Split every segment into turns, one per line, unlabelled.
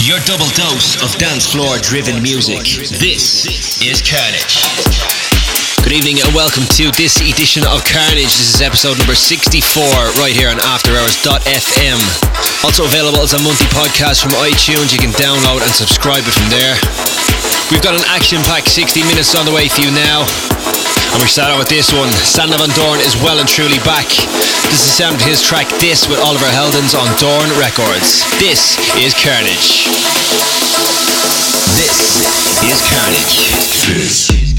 Your double dose of dance floor driven music. This is Carnage.
Good evening and welcome to this edition of Carnage. This is episode number 64 right here on AfterHours.fm. Also available as a monthly podcast from iTunes. You can download and subscribe it from there. We've got an action-packed 60 minutes on the way for you now. And we start out with this one. Sander Van Doorn is well and truly back. This is his track This with Oliver Heldens on Doorn Records. This is Carnage.
This is Carnage.
This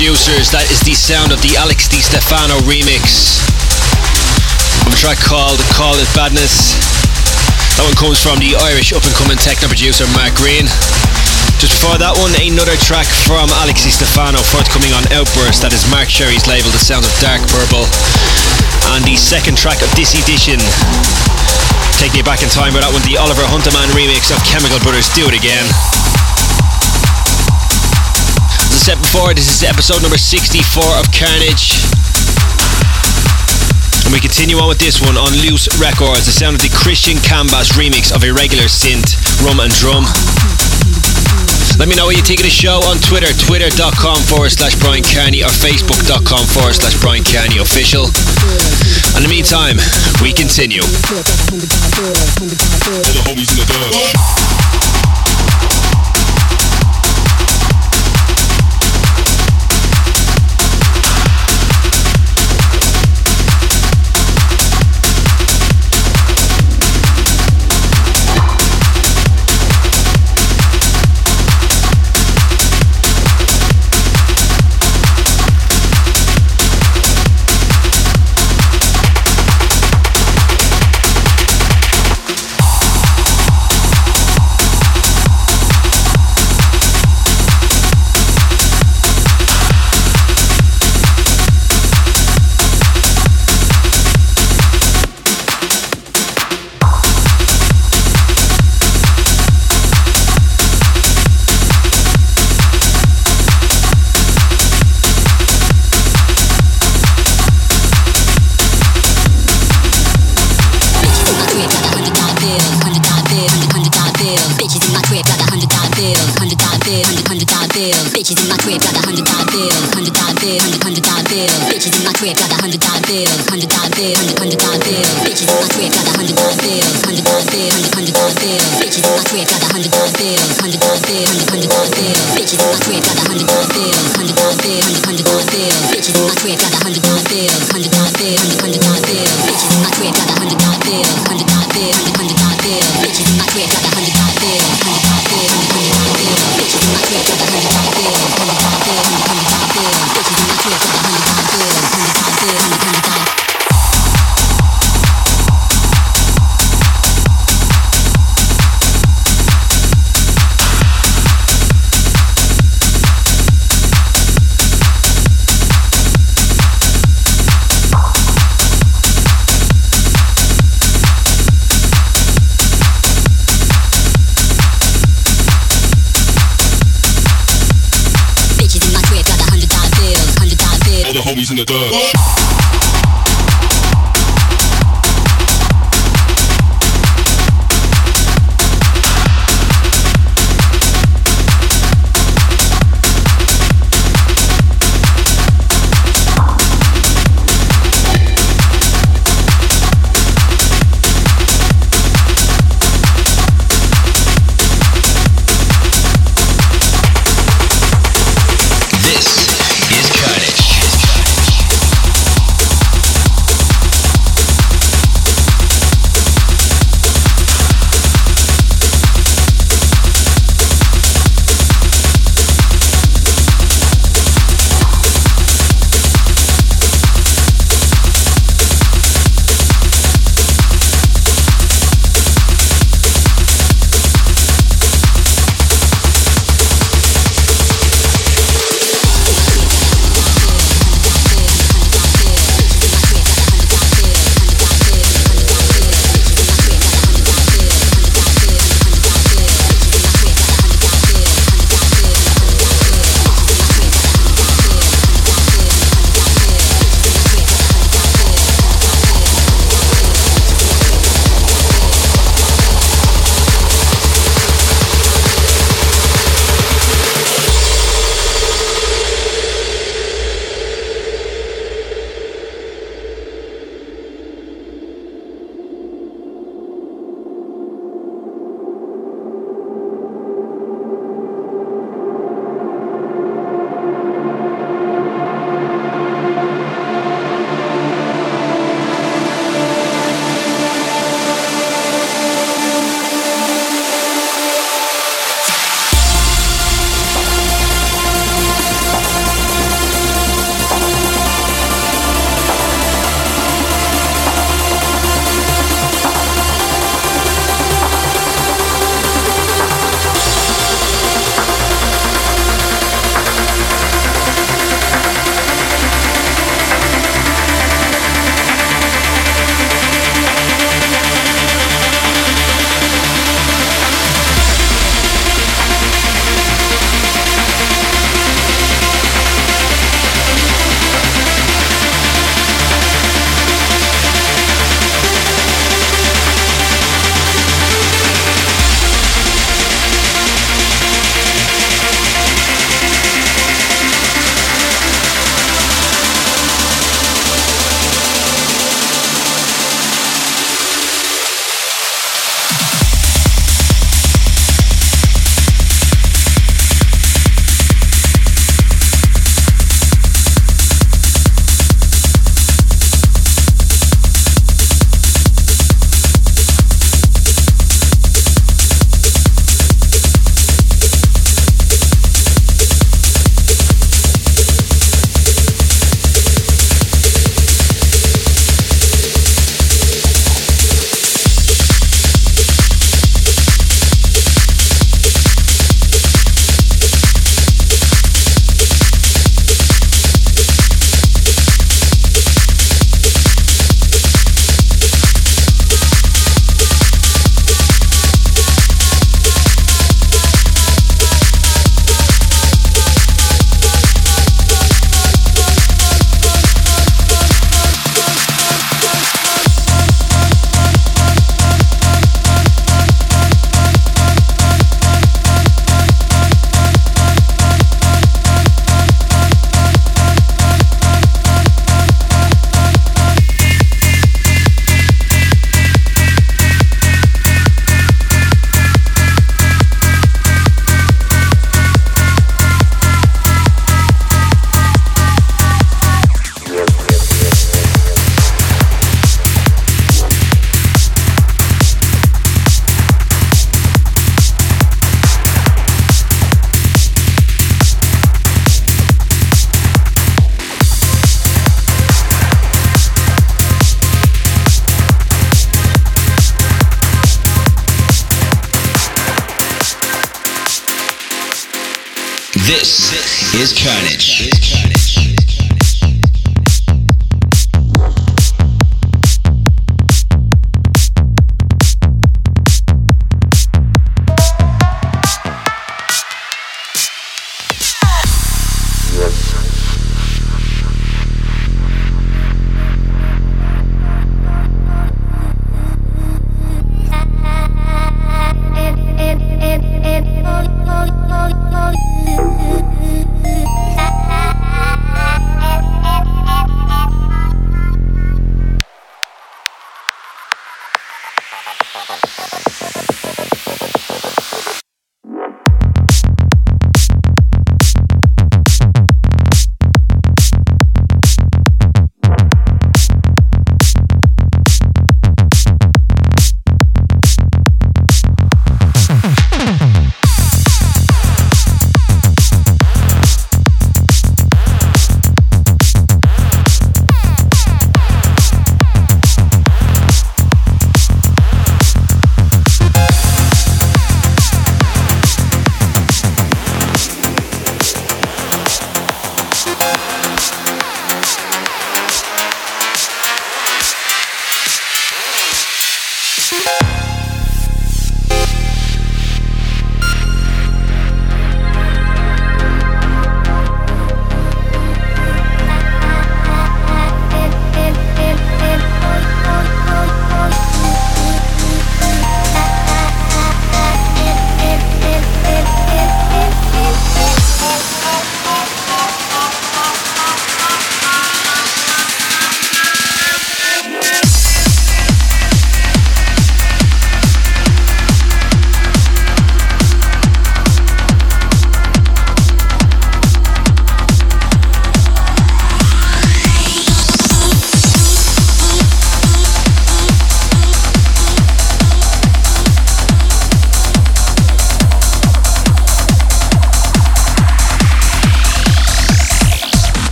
producers. That is the sound of the Alex Di Stefano remix of a track called Call It Badness. That one comes from the Irish up and coming techno producer Mark Green. Just before that one, another track from Alex Di Stefano forthcoming on Outburst. That is Mark Sherry's label, The Sound of Dark Purple. And the second track of this edition, taking you back in time with that one, the Oliver Huntemann remix of Chemical Brothers Do It Again said before, this is episode number 64 of Carnage. And we continue on with this one on Loose Records, the sound of the Christian Cambas remix of Irregular Synth, Rum and Drum. Let me know what you think of the show on Twitter, twitter.com forward slash Brian Kearney or facebook.com forward slash Brian Kearney official. In the meantime, we continue.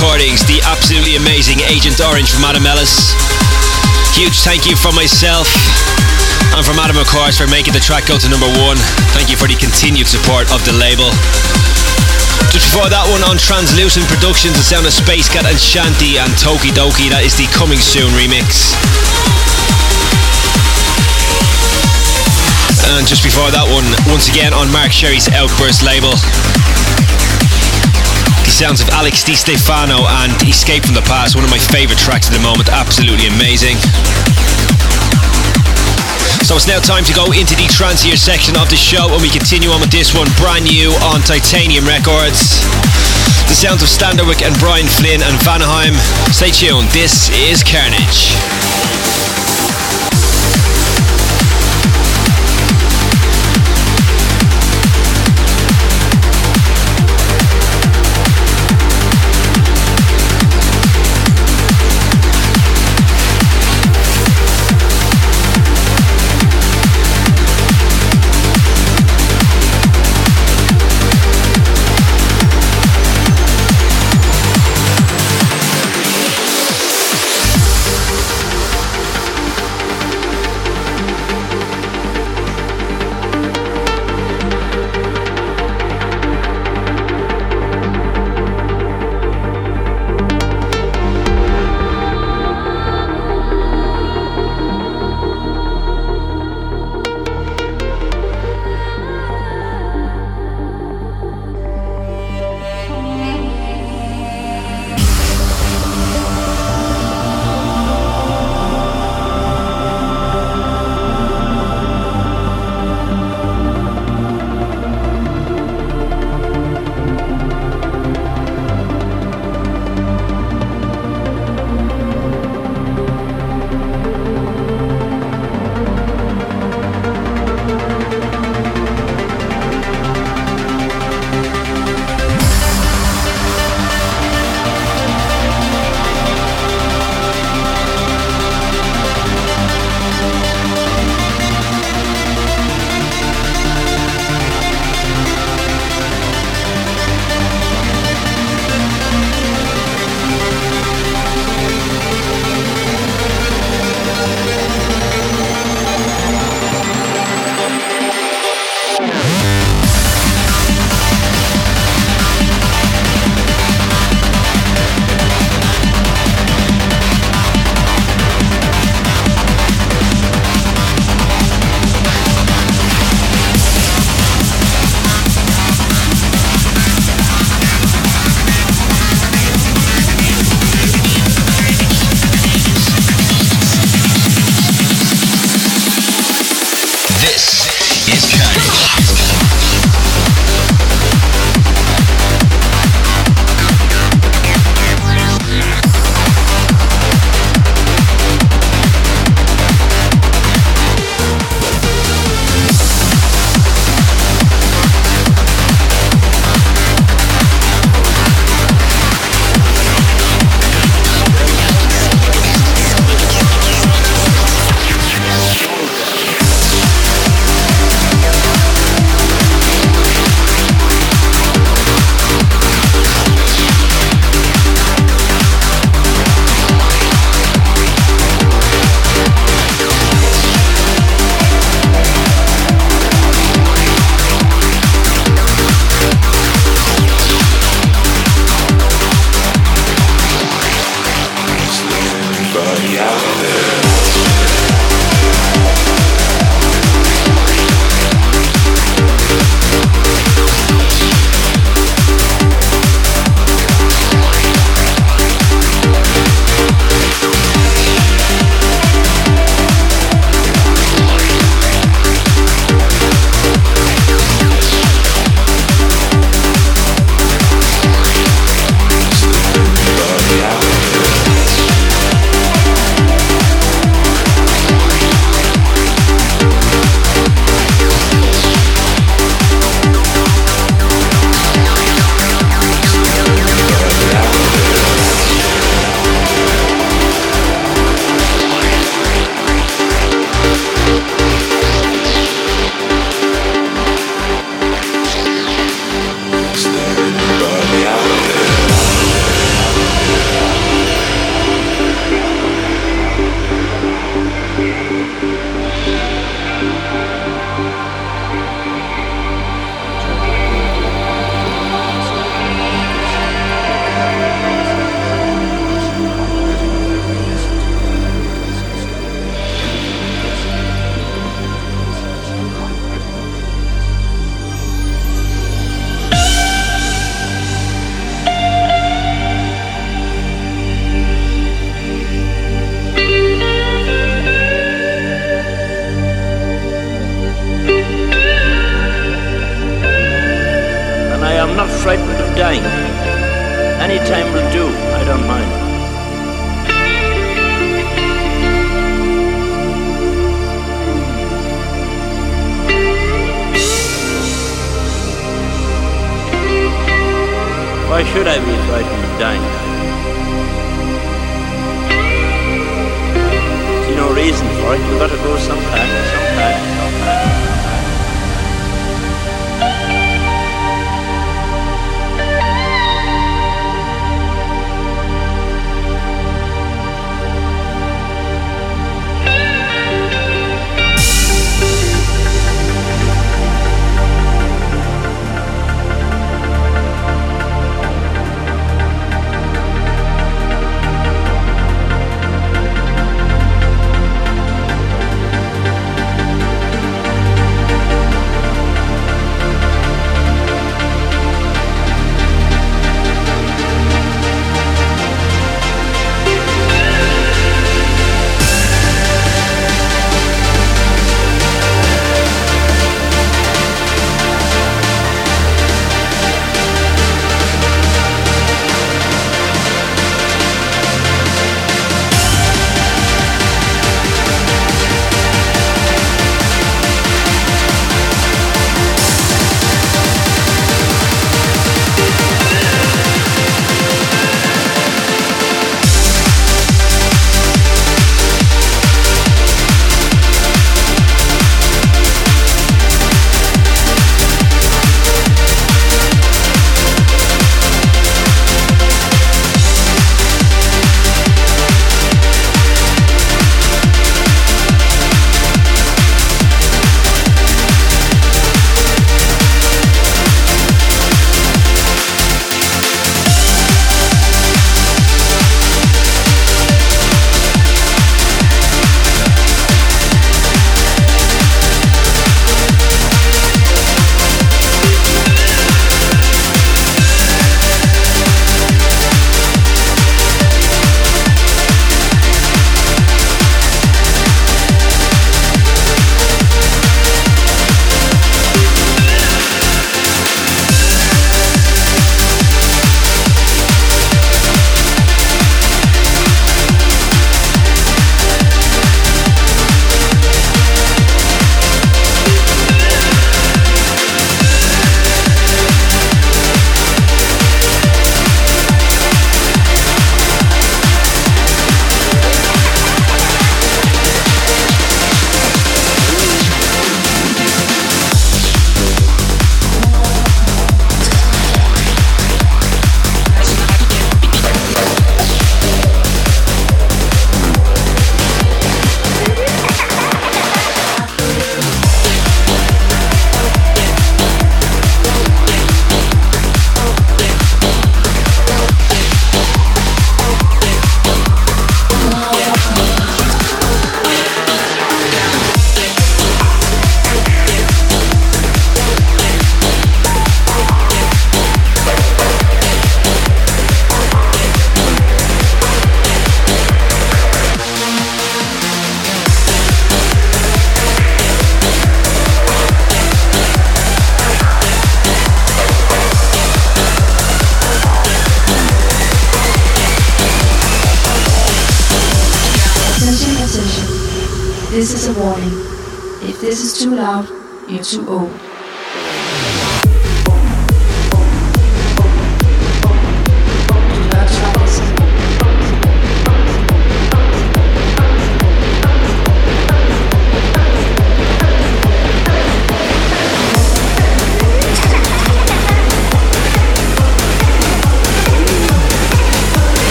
Recordings, the absolutely amazing Agent Orange from Adam Ellis. Huge thank you from myself and from Adam, of course, for making the track go to number one. Thank you for the continued support of the label. Just before that one on Translucent Productions, the sound of Space Cat and Shanti and Toki Doki. That is the Coming Soon remix. And just before that one, once again on Mark Sherry's Outburst label, sounds of Alex Di Stefano and Escape from the Past, one of my favourite tracks at the moment, absolutely amazing. So it's now time to go into the trancier section of the show and we continue on with this one, brand new on Titanium Records. The sounds of Standerwick and Brian Flynn and Vanaheim. Stay tuned, this is Carnage.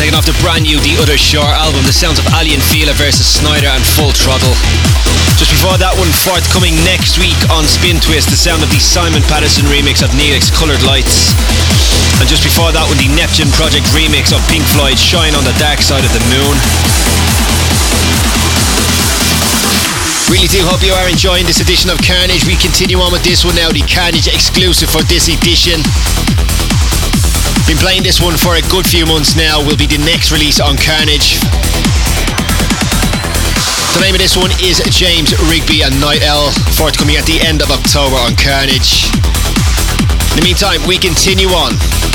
Off the brand new The Other Shore album, the sounds of Aly & Fila versus Sneijder and Full Throttle. Just before that one, forthcoming next week on Spin Twist, the sound of the Simon Patterson remix of Neelix Coloured Lights. And just before that one, the Neptune Project remix of Pink Floyd Shine on the Dark Side of the Moon. Really do hope you are enjoying this edition of Kearnage. We continue on with this one now, the Kearnage exclusive for this edition. Been playing this one for a good few months now. Will be the next release on Kearnage. The name of this one is James Rigby and Night L, forthcoming at the end of October on Kearnage. In the meantime, we continue on.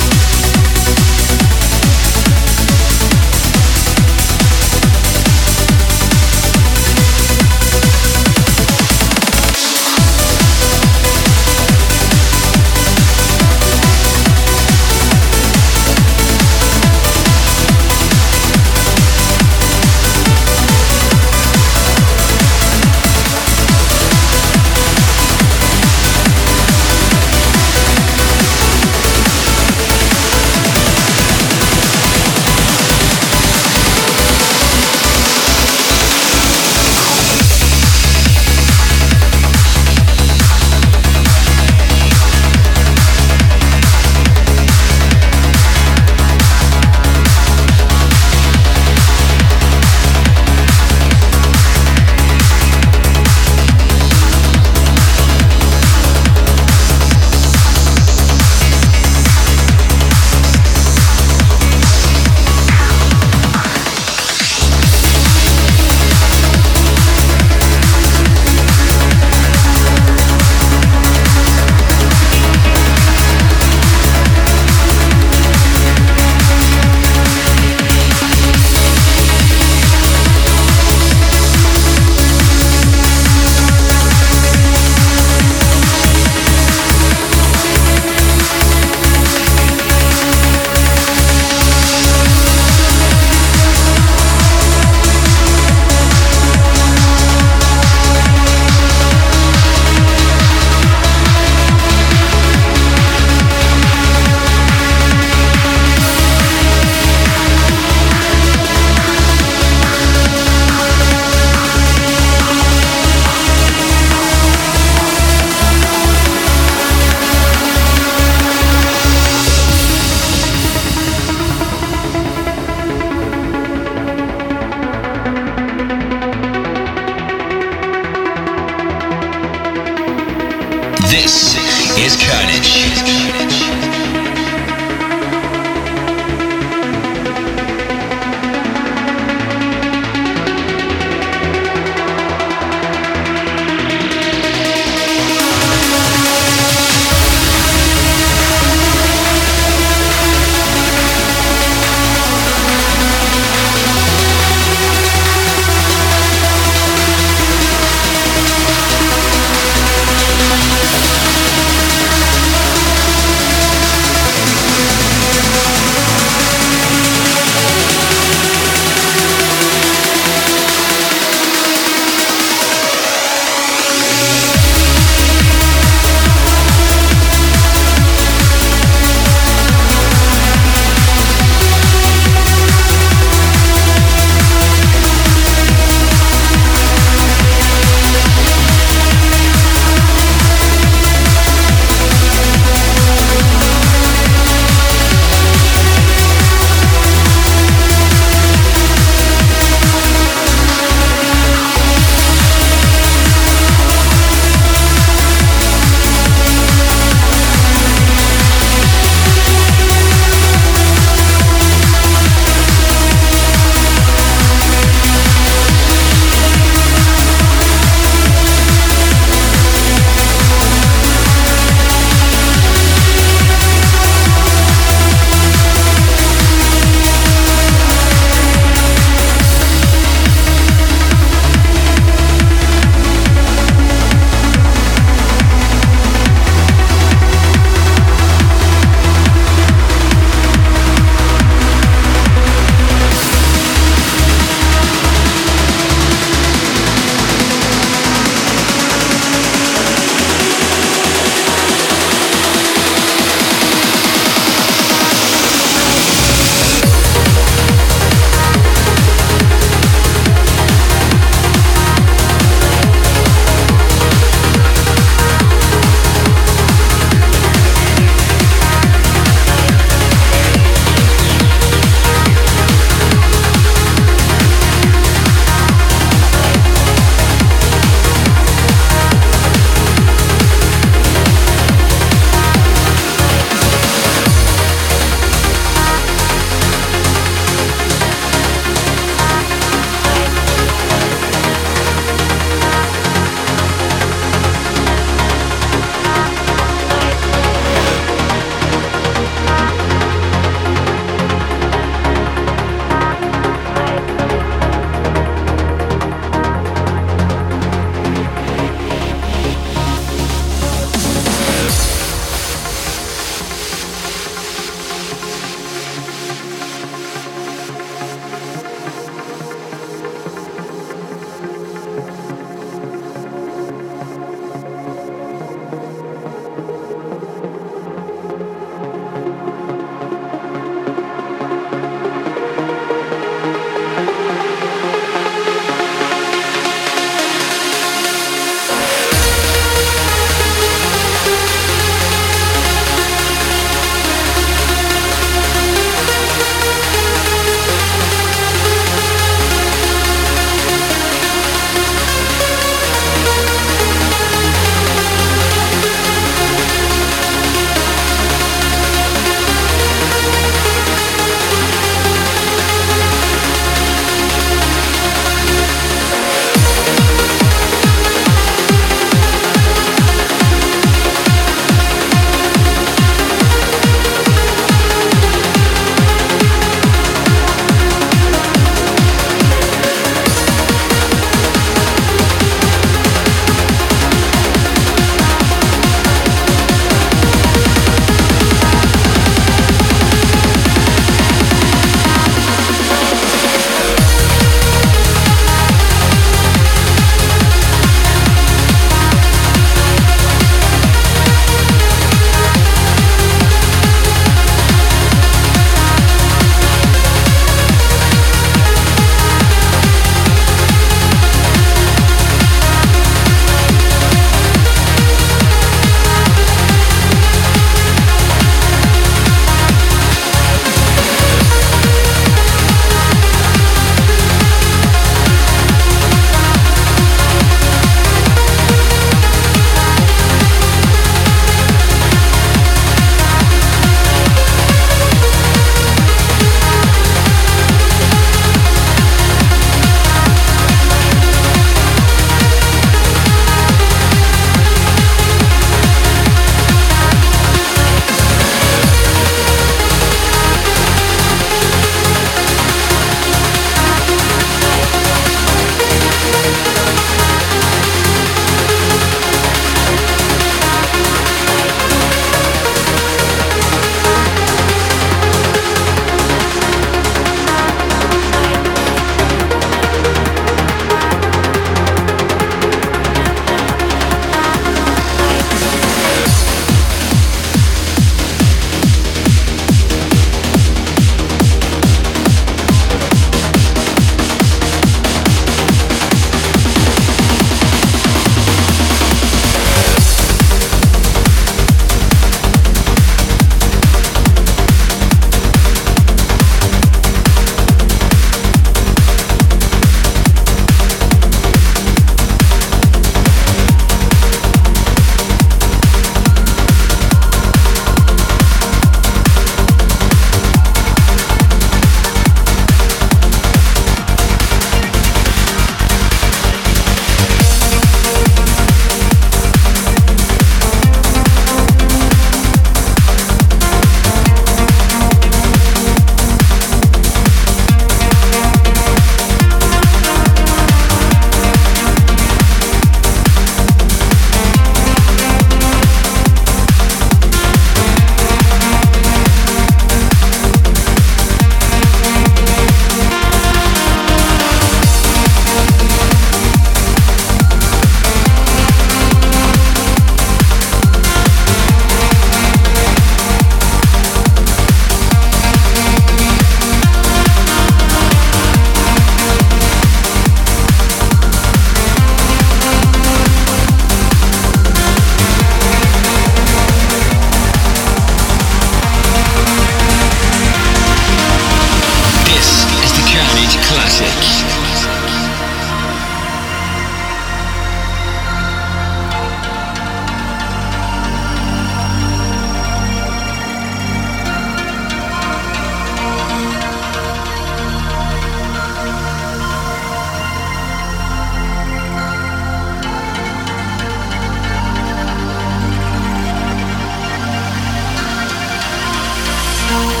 Bye.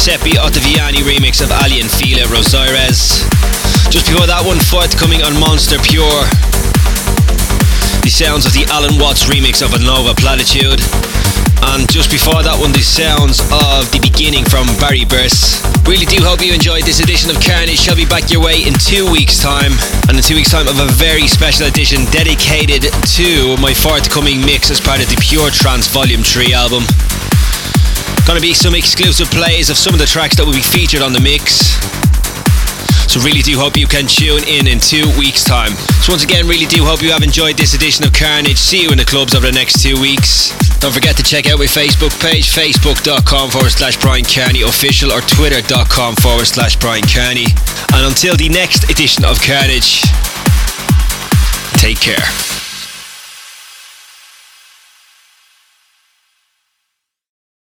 Giuseppe Ottaviani remix of Aly and Fila Rosires. Just before that one, forthcoming on Monster Pure. The sounds of the Allen Watts remix of Nova Platitude. And just before that one, the sounds of the beginning from Barry Burst. Really do hope you enjoyed this edition of Kearnage. Shall be back your way in two weeks' time, and in two weeks' time of a very special edition dedicated to my forthcoming mix as part of the Pure Trance Volume 3 album. Gonna be some exclusive plays of some of the tracks that will be featured on the mix. So really do hope you can tune in in two weeks' time. So once again, really do hope you have enjoyed this edition of Kearnage. See you in the clubs over the next two weeks. Don't forget to check out my Facebook page, facebook.com forward slash Bryan Kearney official or twitter.com forward slash Bryan Kearney. And until the next edition of Kearnage, take care.